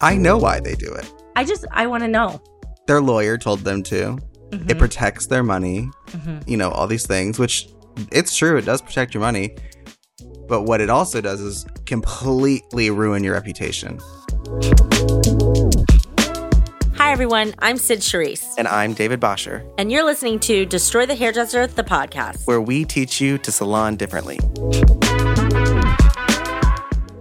I know why they do it. I just I want to know. Their lawyer told them to. Mhm. It protects their money, Mhm. you know, all these things, which it's true, it does protect your money. But what it also does is completely ruin your reputation. Hi everyone, I'm Sid Charisse, And I'm David Bosher, and you're listening to Destroy the Hairdresser, the podcast. where we teach you to salon differently.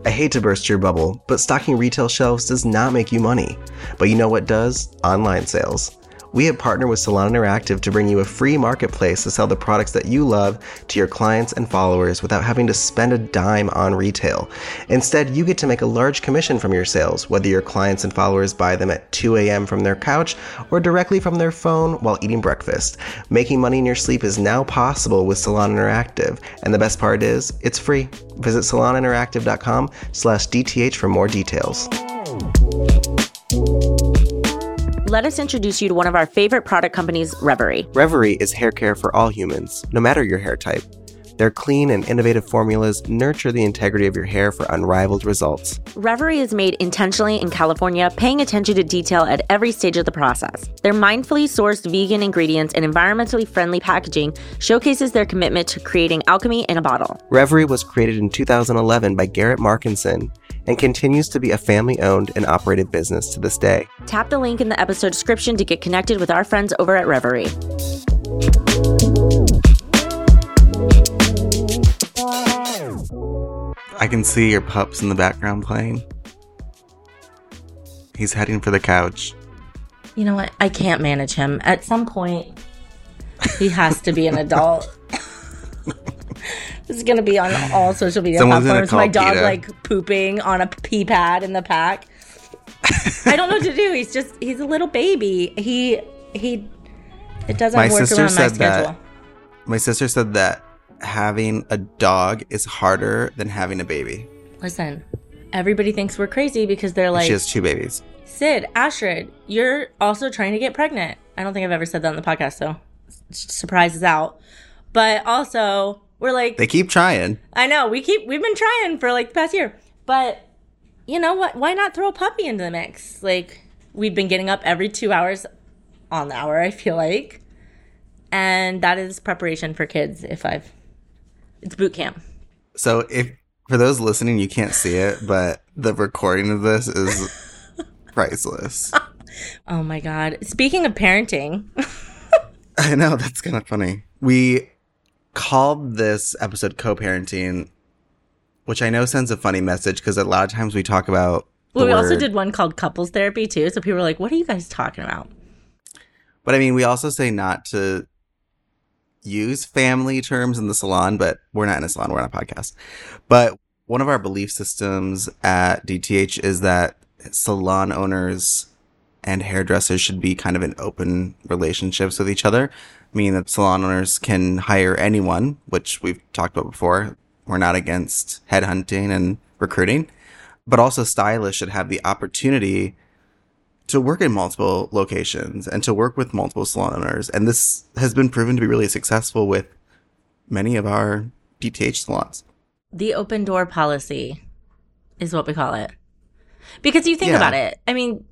I hate to burst your bubble, but stocking retail shelves does not make you money. But you know what does? Online sales. We have partnered with Salon Interactive to bring you a free marketplace to sell the products that you love to your clients and followers without having to spend a dime on retail. Instead, you get to make a large commission from your sales, whether your clients and followers buy them at 2 a.m. from their couch or directly from their phone while eating breakfast. Making money in your sleep is now possible with Salon Interactive, and the best part is, it's free. Visit saloninteractive.com slash DTH for more details. Let us introduce you to one of our favorite product companies, Reverie. Reverie is hair care for all humans, no matter your hair type. Their clean and innovative formulas nurture the integrity of your hair for unrivaled results. Reverie is made intentionally in California, paying attention to detail at every stage of the process. Their mindfully sourced vegan ingredients and environmentally friendly packaging showcases their commitment to creating alchemy in a bottle. Reverie was created in 2011 by Garrett Markenson and continues to be a family owned and operated business to this day. Tap the link in the episode description to get connected with our friends over at Reverie. I can see your pups in the background playing. He's heading for the couch. You know what? I can't manage him. At some point, he has to be an adult. this is going to be on all social media Someone's platforms. My dog, PETA. like, pooping on a pee pad in the pack. I don't know what to do. He's just, he's a little baby. He, he, it doesn't My work sister around my said that- schedule. My sister said that having a dog is harder than having a baby. Listen, everybody thinks we're crazy because they're like, she has two babies. Sid, Astrid, you're also trying to get pregnant. I don't think I've ever said that on the podcast, so surprise is out. But also, we're like, They keep trying. I know we keep we've been trying for like the past year, but you know what? Why not throw a puppy into the mix? Like we've been getting up every two hours on the hour. I feel like, and that is preparation for kids. If I've, it's boot camp. So if for those listening, you can't see it, but the recording of this is priceless. Oh my god! Speaking of parenting, I know that's kind of funny. We called this episode co-parenting, which I know sends a funny message because a lot of times we talk about. well, we also did one called couples therapy too. So people were like, "What are you guys talking about?" But I mean, we also say not to use family terms in the salon, but we're not in a salon, we're on a podcast. But one of our belief systems at DTH is that salon owners and hairdressers should be kind of in open relationships with each other. Meaning that salon owners can hire anyone, which we've talked about before. We're not against headhunting and recruiting, but also stylists should have the opportunity to work in multiple locations and to work with multiple salon owners. And this has been proven to be really successful with many of our DTH salons. The open door policy is what we call it. Because you think Yeah. about it. I mean,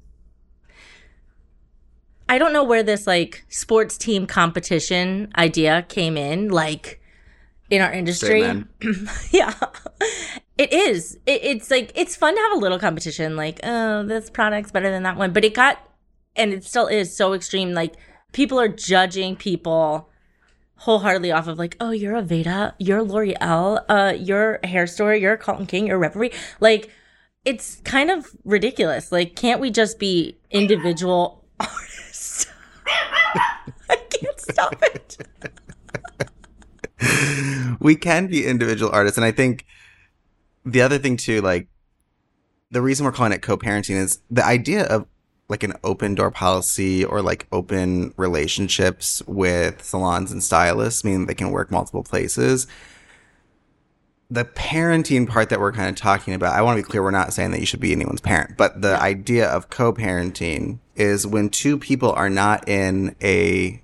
I don't know where this like sports team competition idea came in, like in our industry. yeah. It is. It, it's like, it's fun to have a little competition, like, oh, this product's better than that one. But it got, and it still is so extreme. Like, people are judging people wholeheartedly off of like, oh, you're Aveda, you're L'Oreal, uh, you're a hair store, you're a Carlton King, you're a Reverie. Like, it's kind of ridiculous. Like, can't we just be individual artists? Stop it. we can be individual artists. And I think the other thing too, like the reason we're calling it co-parenting is the idea of like an open door policy or like open relationships with salons and stylists, meaning they can work multiple places. The parenting part that we're kind of talking about, I want to be clear, we're not saying that you should be anyone's parent, but the idea of co-parenting is when two people are not in a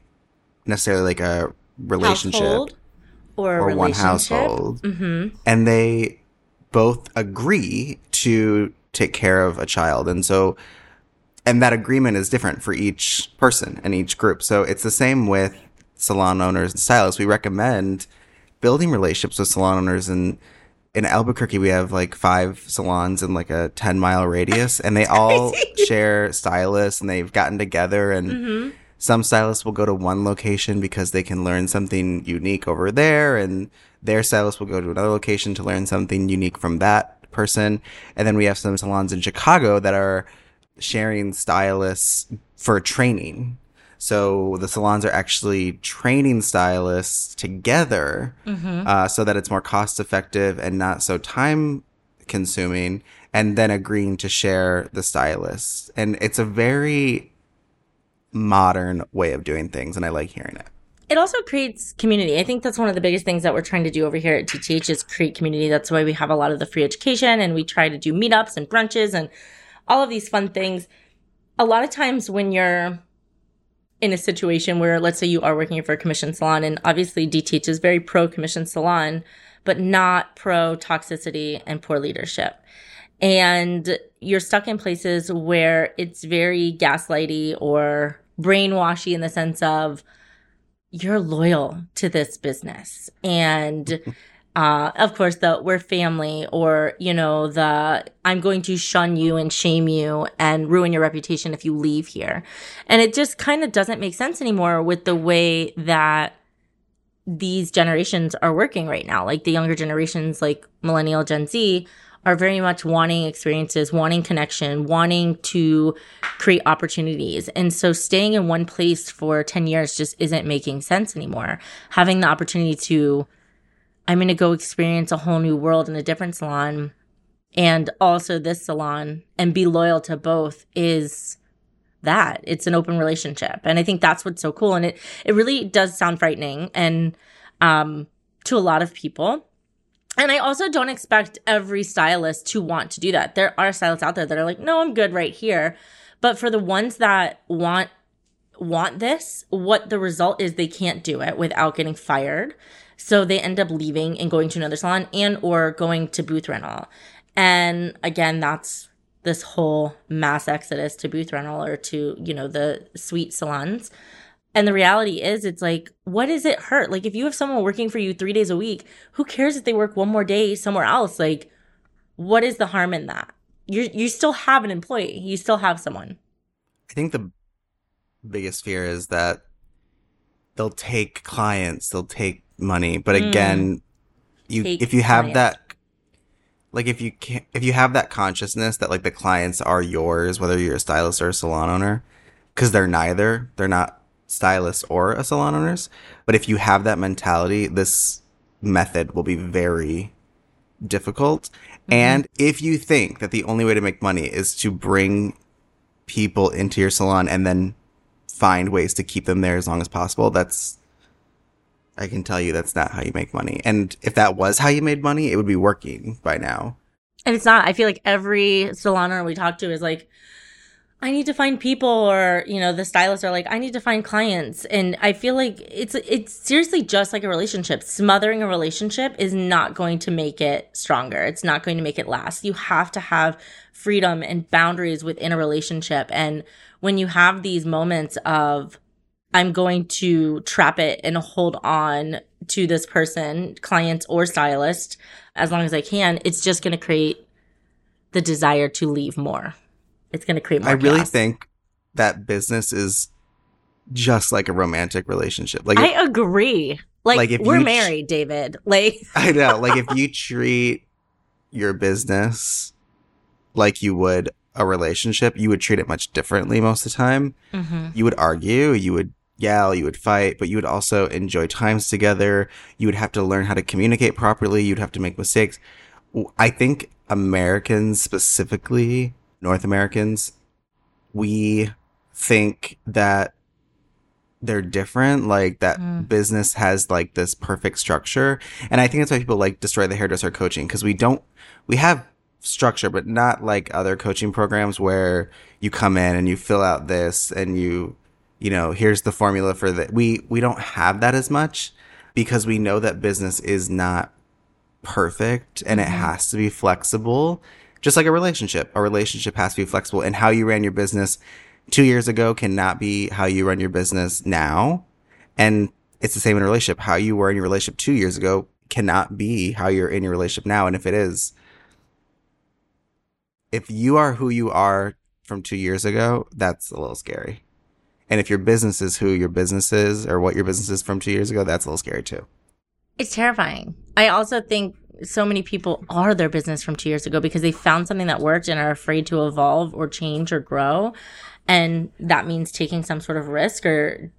necessarily like a relationship Household or, a or one household Mm-hmm. and they both agree to take care of a child. And so, and that agreement is different for each person and each group. So it's the same with salon owners and stylists. We recommend building relationships with salon owners and in Albuquerque, we have like five salons in like a 10 mile radius, and they all share stylists and they've gotten together. And mm-hmm. Some stylists will go to one location because they can learn something unique over there, and their stylist will go to another location to learn something unique from that person. And then we have some salons in Chicago that are sharing stylists for training. So the salons are actually training stylists together mm-hmm. uh, so that it's more cost effective and not so time consuming, and then agreeing to share the stylists. And it's a very modern way of doing things, and I like hearing it. It also creates community. I think that's one of the biggest things that we're trying to do over here at DTH is create community. That's why we have a lot of the free education and we try to do meetups and brunches and all of these fun things. A lot of times when you're in a situation where, let's say you are working for a commission salon, and obviously DTH is very pro commission salon, but not pro toxicity and poor leadership. And you're stuck in places where it's very gaslighty or brainwashy in the sense of you're loyal to this business. And uh, of course, the we're family or, you know, the I'm going to shun you and shame you and ruin your reputation if you leave here. And it just kind of doesn't make sense anymore with the way that these generations are working right now. Like the younger generations, like millennial Gen Z, are very much wanting experiences, wanting connection, wanting to create opportunities. And so staying in one place for 10 years just isn't making sense anymore. Having the opportunity to I'm going to go experience a whole new world in a different salon and also this salon and be loyal to both is that it's an open relationship and i think that's what's so cool and it it really does sound frightening and um to a lot of people and i also don't expect every stylist to want to do that there are stylists out there that are like no i'm good right here but for the ones that want want this what the result is they can't do it without getting fired so they end up leaving and going to another salon and or going to booth rental. And again, that's this whole mass exodus to booth rental or to, you know, the suite salons. And the reality is, it's like, what does it hurt? Like, if you have someone working for you three days a week, who cares if they work one more day somewhere else? Like, what is the harm in that? You you still have an employee. You still have someone. I think the biggest fear is that they'll take clients, they'll take money. But mm. again, you Take if you have that like if you can if you have that consciousness that like the clients are yours whether you're a stylist or a salon owner because they're neither they're not stylists or a salon owners but if you have that mentality this method will be very difficult mm-hmm. and if you think that the only way to make money is to bring people into your salon and then find ways to keep them there as long as possible that's I can tell you that's not how you make money. And if that was how you made money, it would be working by now. And it's not. I feel like every salon owner we talk to is like, I need to find people or, you know, the stylists are like, I need to find clients. And I feel like it's it's seriously just like a relationship. Smothering a relationship is not going to make it stronger. It's not going to make it last. You have to have freedom and boundaries within a relationship. And when you have these moments of I'm going to trap it and hold on to this person, client or stylist, as long as I can. It's just going to create the desire to leave more. It's going to create more. I really chaos. think that business is just like a romantic relationship. Like I agree. Like, like if we're married, David. Like I know. Like if you treat your business like you would a relationship, you would treat it much differently most of the time. Mm-hmm. You would argue. You would yell, you would fight, but you would also enjoy times together. You would have to learn how to communicate properly. You'd have to make mistakes. I think Americans specifically, North Americans, we think that they're different, like that mm. business has like this perfect structure. And I think that's why people like destroy the hairdresser coaching because we don't, we have structure, but not like other coaching programs where you come in and you fill out this and you you know, here's the formula for that. We we don't have that as much because we know that business is not perfect and mm-hmm. it has to be flexible Just like a relationship, a relationship has to be flexible and how you ran your business two years ago cannot be how you run your business now. And it's the same in a relationship. How you were in your relationship two years ago cannot be how you're in your relationship now. And if it is, if you are who you are from two years ago, that's a little scary. And if your business is who your business is or what your business is from two years ago, that's a little scary too. It's terrifying. I also think so many people are their business from two years ago because they found something that worked and are afraid to evolve or change or grow. And that means taking some sort of risk or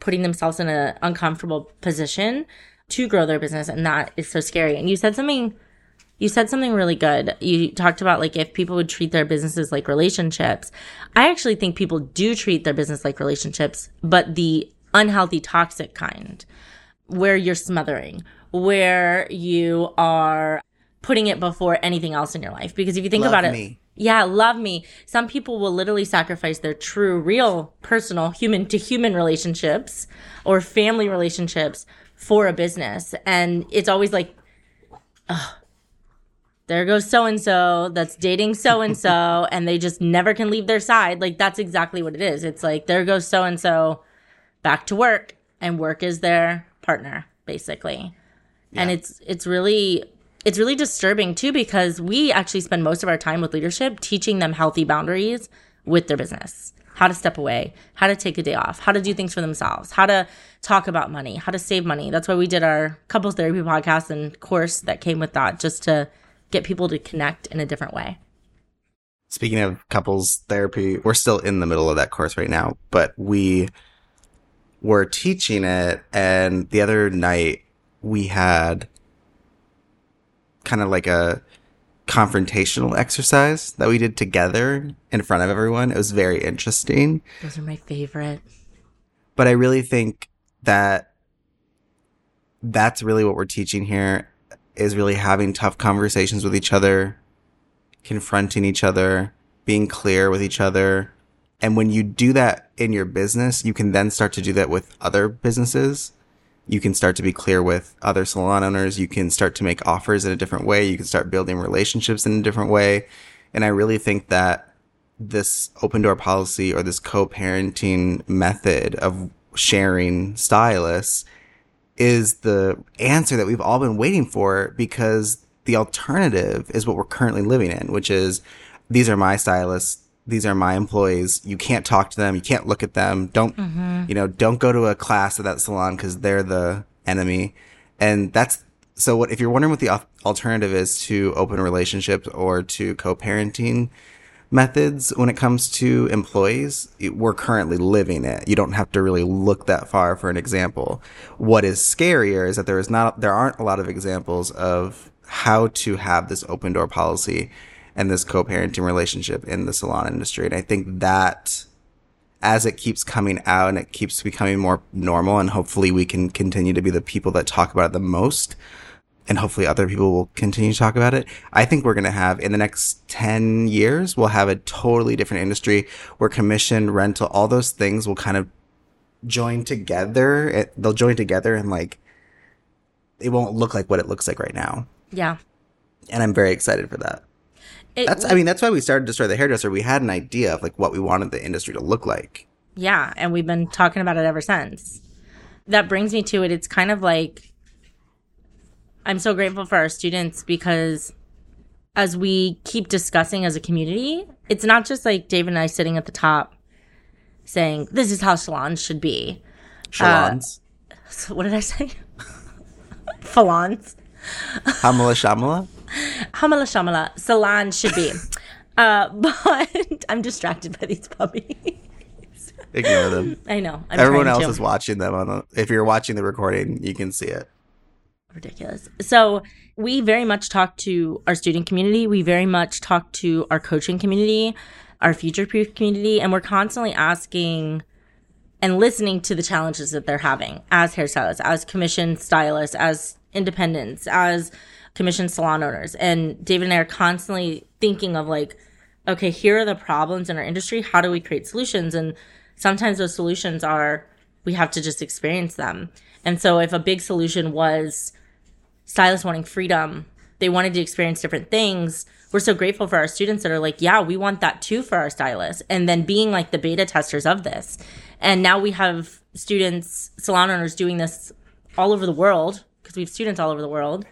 putting themselves in an uncomfortable position to grow their business. And that is so scary. And you said something you said something really good. You talked about like if people would treat their businesses like relationships. I actually think people do treat their business like relationships, but the unhealthy, toxic kind, where you're smothering, where you are putting it before anything else in your life. Because if you think Love about me. it, yeah, love me. Some people will literally sacrifice their true, real, personal, human to human relationships or family relationships for a business. And it's always like, oh, there goes so and so that's dating so and so, and they just never can leave their side. Like, that's exactly what it is. It's like, there goes so and so back to work, and work is their partner, basically. And it's, it's really, it's really disturbing too because we actually spend most of our time with leadership teaching them healthy boundaries with their business. How to step away how to take a day off how to do things for themselves how to talk about money how to save money. That's why we did our couples therapy podcast and course that came with that just to get people to connect in a different way. Speaking of couples therapy, we're still in the middle of that course right now, but we were teaching it. And the other night we had kind of like a confrontational exercise that we did together in front of everyone. It was very interesting. those are my favorite but I really think that that's really what we're teaching here is really having tough conversations with each other, confronting each other, being clear with each other. And when you do that in your business, you can then start to do that with other businesses. You can start to be clear with other salon owners. You can start to make offers in a different way. You can start building relationships in a different way. And I really think that this open door policy or this co-parenting method of sharing stylists is the answer that we've all been waiting for because the alternative is what we're currently living in, which is these are my stylists, these are my employees. You can't talk to them, you can't look at them. Don't mm-hmm. you know, don't go to a class at that salon cuz they're the enemy. And that's so what if you're wondering what the alternative is to open relationships or to co-parenting methods when it comes to employees, we're currently living it. You don't have to really look that far for an example. What is scarier is that there is not there aren't a lot of examples of how to have this open door policy and this co-parenting relationship in the salon industry. And I think that as it keeps coming out and it keeps becoming more normal and hopefully we can continue to be the people that talk about it the most and hopefully other people will continue to talk about it. I think we're going to have in the next 10 years, we'll have a totally different industry where commission, rental, all those things will kind of join together. It, they'll join together and like, it won't look like what it looks like right now. yeah And I'm very excited for that. It, That's, I mean, that's why we started Destroy the Hairdresser. We had an idea of like what we wanted the industry to look like. Yeah, and we've been talking about it ever since. That brings me to it. It's kind of like I'm so grateful for our students because as we keep discussing as a community, it's not just like David and I sitting at the top saying, This is how salons should be. Uh, Shalons. So what did I say? Salons. Hamala Shamala. Hamala shamala. Salon should be. uh, but I'm distracted by these puppies. Ignore them. I know. I'm Everyone else to. is watching them on the, if you're watching the recording, you can see it. ridiculous. So we very much talk to our student community. We very much talk to our coaching community, our future proof community, and we're constantly asking and listening to the challenges that they're having as hairstylists, as commission stylists, as independents, as commission salon owners. And David and I are constantly thinking of like, okay, here are the problems in our industry. How do we create solutions? And sometimes those solutions are we have to just experience them. And so if a big solution was stylists wanting freedom, they wanted to experience different things. We're so grateful for our students that are like, yeah, we want that too for our stylists. And then being like the beta testers of this. And now we have students, salon owners doing this all over the world because we have students all over the world.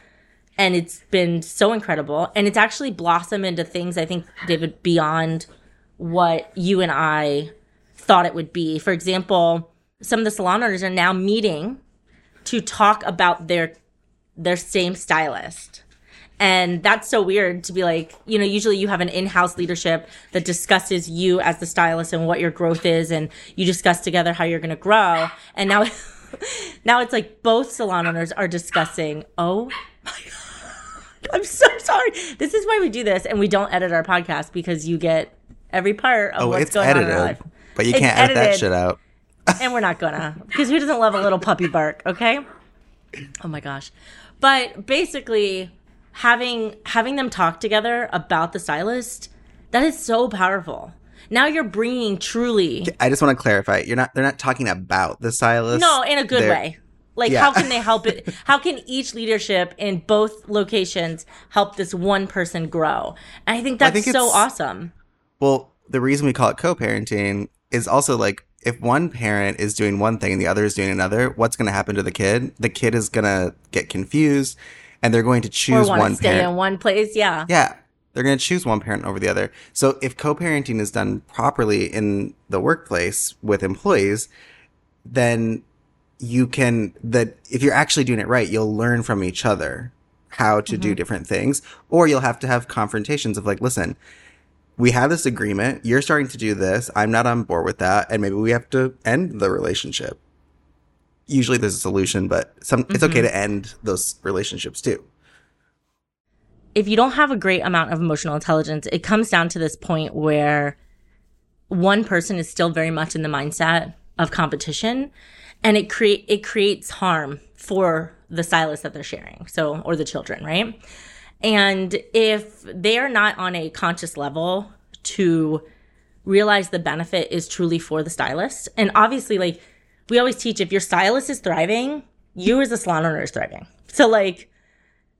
And it's been so incredible. And it's actually blossomed into things, I think, David, beyond what you and I thought it would be. For example, some of the salon owners are now meeting to talk about their their same stylist. And that's so weird to be like, you know, usually you have an in-house leadership that discusses you as the stylist and what your growth is and you discuss together how you're going to grow. And now now it's like both salon owners are discussing, "Oh my god. I'm so sorry. This is why we do this and we don't edit our podcast because you get every part of Oh, what's it's going on in our edited, life. but you It's can't edit that shit out. and we're not gonna because who doesn't love a little puppy bark okay oh my gosh but basically having having them talk together about the stylist that is so powerful now you're bringing truly I just want to clarify. You're not. They're not talking about the stylist. no in a good They're- way like Yeah. how can they help it how can each leadership in both locations help this one person grow and i think Well, I that's think so awesome Well, the reason we call it co-parenting is also like if one parent is doing one thing and the other is doing another, what's going to happen to the kid? The kid is going to get confused, and they're going to choose one stay parent. in one place yeah Yeah. They're going to choose one parent over the other. So if co-parenting is done properly in the workplace with employees, then you can that if you're actually doing it right, you'll learn from each other how to do mm-hmm. different things or you'll have to have confrontations of like, listen, we have this agreement, you're starting to do this, I'm not on board with that, and maybe we have to end the relationship. Usually there's a solution, but some it's okay mm-hmm. to end those relationships too. if you don't have a great amount of emotional intelligence, it comes down to this point where one person is still very much in the mindset of competition and it create it creates harm for the stylist that they're sharing. So or the children, right? And if they are not on a conscious level to realize the benefit is truly for the stylist, and obviously like we always teach if your stylist is thriving, you as a salon owner is thriving. So like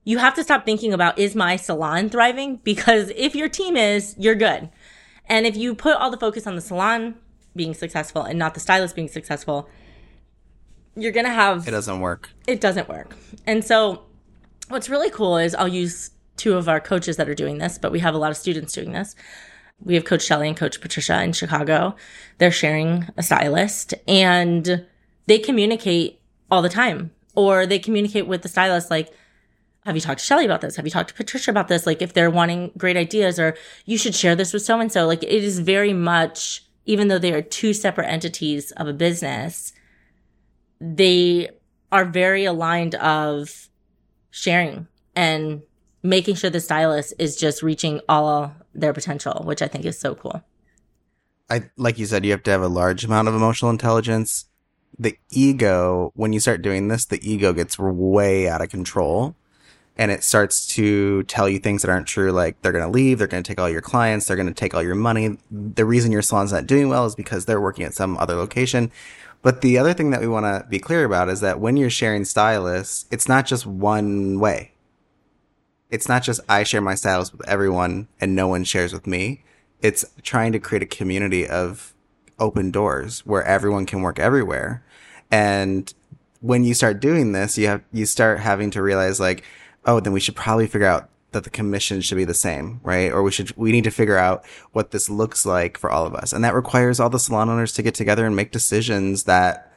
you have to stop thinking about is my salon thriving because if your team is you're good and if you put all the focus on the salon being successful and not the stylist being successful you're gonna have It doesn't work. it doesn't work and so what's really cool is i'll use two of our coaches that are doing this but we have a lot of students doing this we have coach Shelly and coach patricia in chicago they're sharing a stylist and they communicate all the time or they communicate with the stylist like have you talked to Shelly about this? Have you talked to Patricia about this? Like if they're wanting great ideas or you should share this with so and so. Like it is very much, even though they are two separate entities of a business, they are very aligned of sharing and making sure the stylist is just reaching all their potential, which I think is so cool. I like you said, you have to have a large amount of emotional intelligence. The ego, when you start doing this, the ego gets way out of control and it starts to tell you things that aren't true. Like they're going to leave, they're going to take all your clients, they're going to take all your money. The reason your salon's not doing well is because they're working at some other location. But the other thing that we want to be clear about is that when you're sharing stylists, it's not just one way. It's not just I share my stylist with everyone and no one shares with me. It's trying to create a community of open doors where everyone can work everywhere. And when you start doing this, you have you start having to realize like, oh, then we should probably figure out that the commission should be the same, right? Or we should we need to figure out what this looks like for all of us. And that requires all the salon owners to get together and make decisions that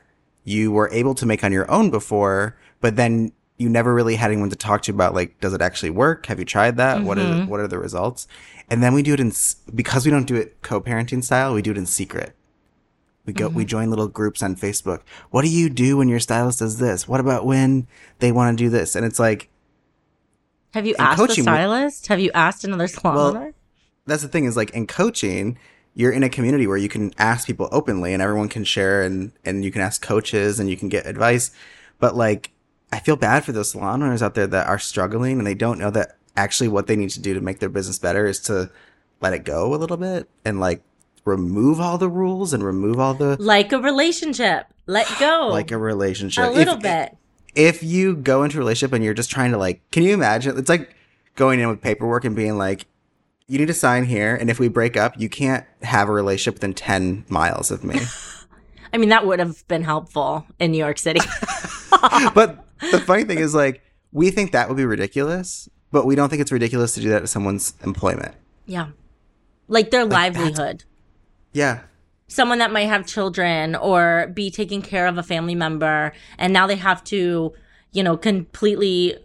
you were able to make on your own before, but then you never really had anyone to talk to about like, does it actually work? Have you tried that? What is mm-hmm. what are the results? And then we do it in because we don't do it co-parenting style. We do it in secret. We go, we mm-hmm. join little groups on Facebook. What do you do when your stylist does this? What about when they want to do this? And it's like, Have you In asked the coaching, we- stylist? Have you asked another salon Well, owner? that's the thing is like in coaching, you're in a community where you can ask people openly and everyone can share and, and you can ask coaches and you can get advice. But like, I feel bad for those salon owners out there that are struggling and they don't know that actually what they need to do to make their business better is to let it go a little bit and like remove all the rules and remove all the Like a relationship. Let go. like a relationship. a If- little bit. If you go into a relationship and you're just trying to like, can you imagine? It's like going in with paperwork and being like, you need to sign here, and if we break up, you can't have a relationship within 10 miles of me. I mean, that would have been helpful in New York City. but the funny thing is, like, we think that would be ridiculous, but we don't think it's ridiculous to do that to someone's employment. yeah. Like their livelihood. Yeah. Someone that might have children or be taking care of a family member, and now they have to, you know, completely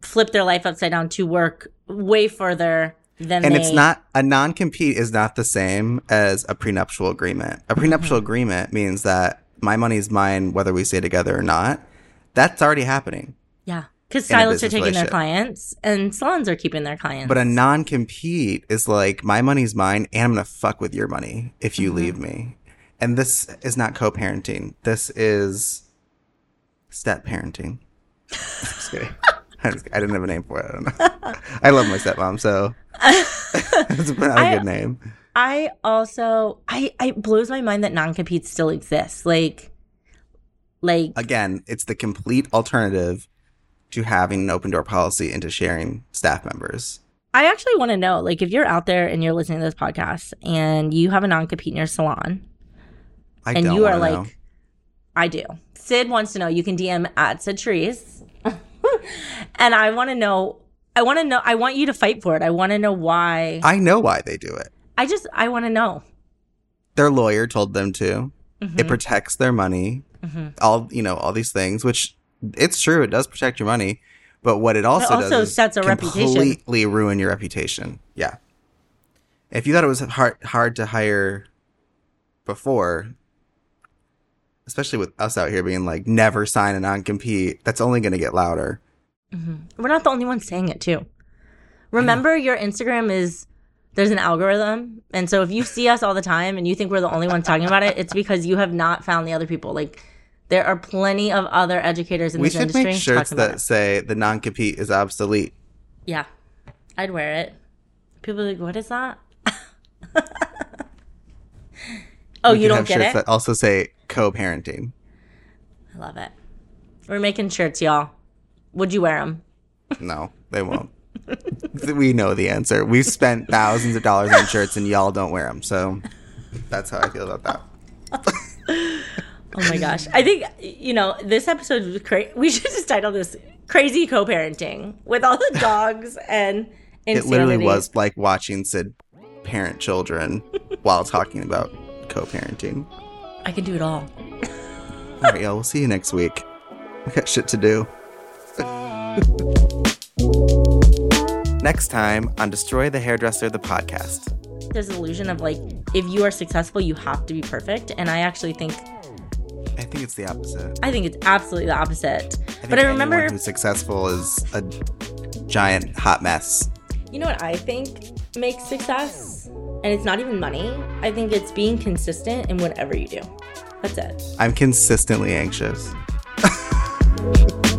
flip their life upside down to work way further than And they. it's not a non compete is not the same as a prenuptial agreement. A prenuptial Mm-hmm. agreement means that my money's mine whether we stay together or not. That's already happening. Yeah. Because stylists are taking their clients and salons are keeping their clients. But a non compete is like my money's mine and I'm gonna fuck with your money if Mm-hmm. you leave me. And this is not co parenting. This is step parenting. Just kidding. I, just- I didn't have a name for it. I don't know. I love my stepmom, so it's not a I- good name. I also I I it blows my mind that non-compete still exists. Like like Again, it's the complete alternative to having an open door policy and to sharing staff members. I actually want to know like if you're out there and you're listening to this podcast and you have a non-compete in your salon I and you are like know. I do. Sid wants to know. You can DM at Sid Trees. and I want to know I want to know I want you to fight for it. I want to know why. I know why they do it. I just I want to know. Their lawyer told them to. Mm-hmm. It protects their money. All you know, all these things, which it's true, it does protect your money. But what it also, also does is sets a reputation. completely ruin your reputation. Yeah. If you thought it was hard hard to hire before, especially with us out here being like never sign a non compete, that's only going to get louder. Mm-hmm. We're not the only ones saying it too. Remember, your Instagram is there's an algorithm, and so if you see us all the time and you think we're the only ones talking about it, it's because you have not found the other people. Like there are plenty of other educators in We this should industry make shirts that it. say the non compete is obsolete. Yeah, I'd wear it. People are like, what is that? oh, We you don't get shirts it? that also say co parenting. I love it. We're making shirts, y'all. Would you wear them? No, they won't. we know the answer. We've spent thousands of dollars on shirts and y'all don't wear them. So that's how I feel about that. Oh my gosh. I think, you know, this episode was crazy. We should just title this Crazy Co parenting with all the dogs and insanity. It literally was like watching Sid parent children while talking about co parenting. I can do it all. All right, y'all. We'll see you next week. We got shit to do. next time on Destroy the Hairdresser, the podcast. There's an illusion of like, if you are successful, you have to be perfect. And I actually think, think it's the opposite. I think it's absolutely the opposite. think but I remember, who's successful is a giant hot mess. you know what I think makes success? And it's not even money. I think it's being consistent in whatever you do. That's it. I'm consistently anxious.